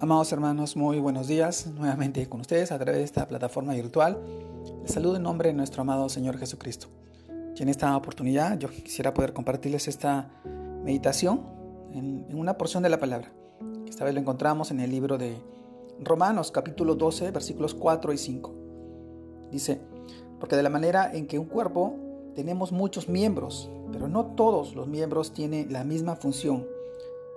Amados hermanos, muy buenos días nuevamente con ustedes a través de esta plataforma virtual. Les saludo en nombre de nuestro amado Señor Jesucristo. Y en esta oportunidad yo quisiera poder compartirles esta meditación en, en una porción de la palabra. Esta vez lo encontramos en el libro de Romanos capítulo 12 versículos 4 y 5. Dice, porque de la manera en que un cuerpo tenemos muchos miembros, pero no todos los miembros tienen la misma función.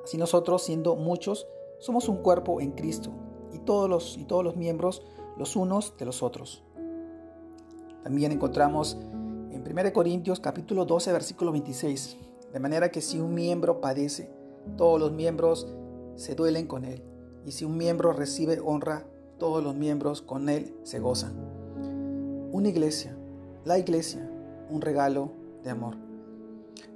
Así nosotros, siendo muchos, somos un cuerpo en Cristo y todos los, y todos los miembros los unos de los otros. También encontramos en 1 Corintios capítulo 12 versículo 26, de manera que si un miembro padece, todos los miembros se duelen con él, y si un miembro recibe honra, todos los miembros con él se gozan. Una iglesia, la iglesia, un regalo de amor.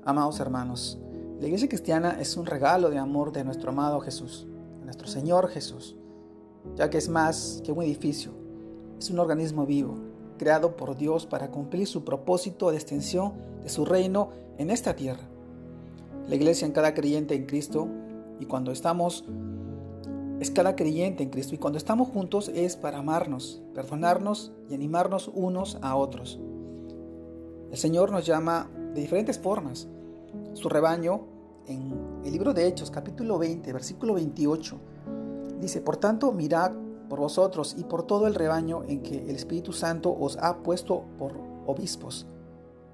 Amados hermanos, la iglesia cristiana es un regalo de amor de nuestro amado Jesús nuestro Señor Jesús, ya que es más que un edificio, es un organismo vivo, creado por Dios para cumplir su propósito de extensión de su reino en esta tierra. La iglesia en cada creyente en Cristo y cuando estamos es cada creyente en Cristo y cuando estamos juntos es para amarnos, perdonarnos y animarnos unos a otros. El Señor nos llama de diferentes formas. Su rebaño en el libro de Hechos, capítulo 20, versículo 28, dice, por tanto, mirad por vosotros y por todo el rebaño en que el Espíritu Santo os ha puesto por obispos,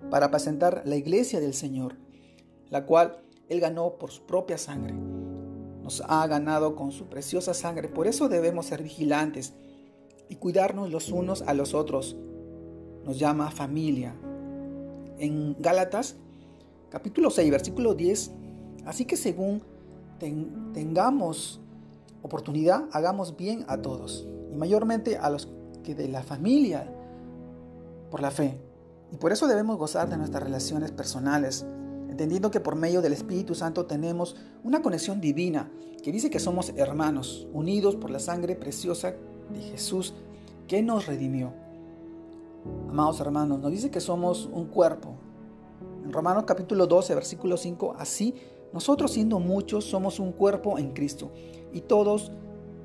para apacentar la iglesia del Señor, la cual Él ganó por su propia sangre. Nos ha ganado con su preciosa sangre, por eso debemos ser vigilantes y cuidarnos los unos a los otros. Nos llama familia. En Gálatas, capítulo 6, versículo 10, Así que según tengamos oportunidad, hagamos bien a todos, y mayormente a los que de la familia por la fe. Y por eso debemos gozar de nuestras relaciones personales, entendiendo que por medio del Espíritu Santo tenemos una conexión divina que dice que somos hermanos, unidos por la sangre preciosa de Jesús que nos redimió. Amados hermanos, nos dice que somos un cuerpo. En Romanos capítulo 12, versículo 5, así nosotros siendo muchos somos un cuerpo en Cristo y todos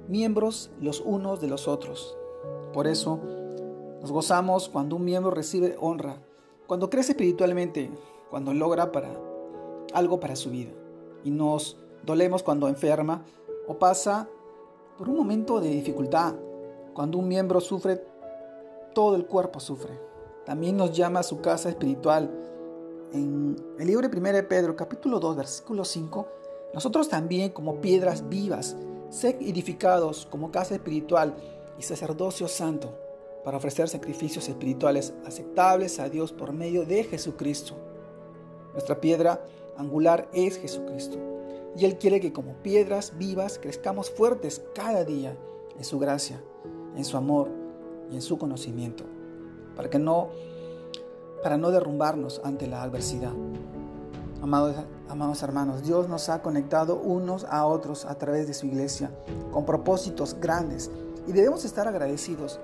miembros los unos de los otros. Por eso nos gozamos cuando un miembro recibe honra, cuando crece espiritualmente, cuando logra para algo para su vida. Y nos dolemos cuando enferma o pasa por un momento de dificultad. Cuando un miembro sufre, todo el cuerpo sufre. También nos llama a su casa espiritual en el libro de 1 de Pedro, capítulo 2, versículo 5, nosotros también como piedras vivas, sed edificados como casa espiritual y sacerdocio santo, para ofrecer sacrificios espirituales aceptables a Dios por medio de Jesucristo. Nuestra piedra angular es Jesucristo, y Él quiere que como piedras vivas crezcamos fuertes cada día en su gracia, en su amor y en su conocimiento, para que no para no derrumbarnos ante la adversidad. Amados, amados hermanos, Dios nos ha conectado unos a otros a través de su iglesia con propósitos grandes y debemos estar agradecidos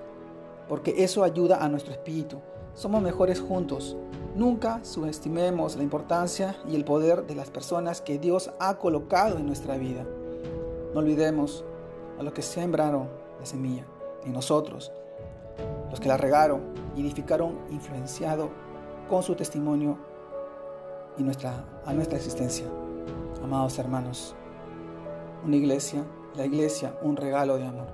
porque eso ayuda a nuestro espíritu. Somos mejores juntos. Nunca subestimemos la importancia y el poder de las personas que Dios ha colocado en nuestra vida. No olvidemos a los que sembraron la semilla en nosotros, los que la regaron y edificaron influenciado con su testimonio y nuestra, a nuestra existencia. Amados hermanos, una iglesia, la iglesia, un regalo de amor.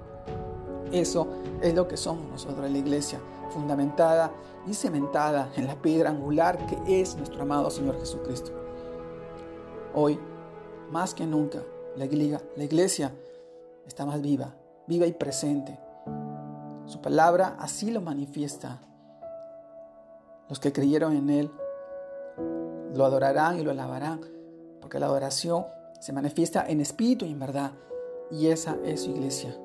Eso es lo que somos nosotros, la iglesia, fundamentada y cementada en la piedra angular que es nuestro amado Señor Jesucristo. Hoy, más que nunca, la iglesia, la iglesia está más viva, viva y presente. Su palabra así lo manifiesta los que creyeron en Él lo adorarán y lo alabarán, porque la adoración se manifiesta en espíritu y en verdad, y esa es su iglesia.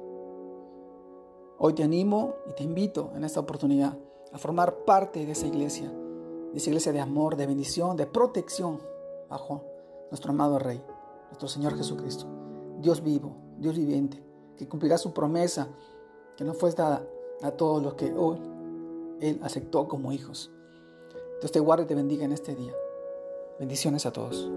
Hoy te animo y te invito en esta oportunidad a formar parte de esa iglesia, de esa iglesia de amor, de bendición, de protección bajo nuestro amado Rey, nuestro Señor Jesucristo, Dios vivo, Dios viviente, que cumplirá su promesa que no fue dada a todos los que hoy Él aceptó como hijos. Dios te guarde y te bendiga en este día. Bendiciones a todos.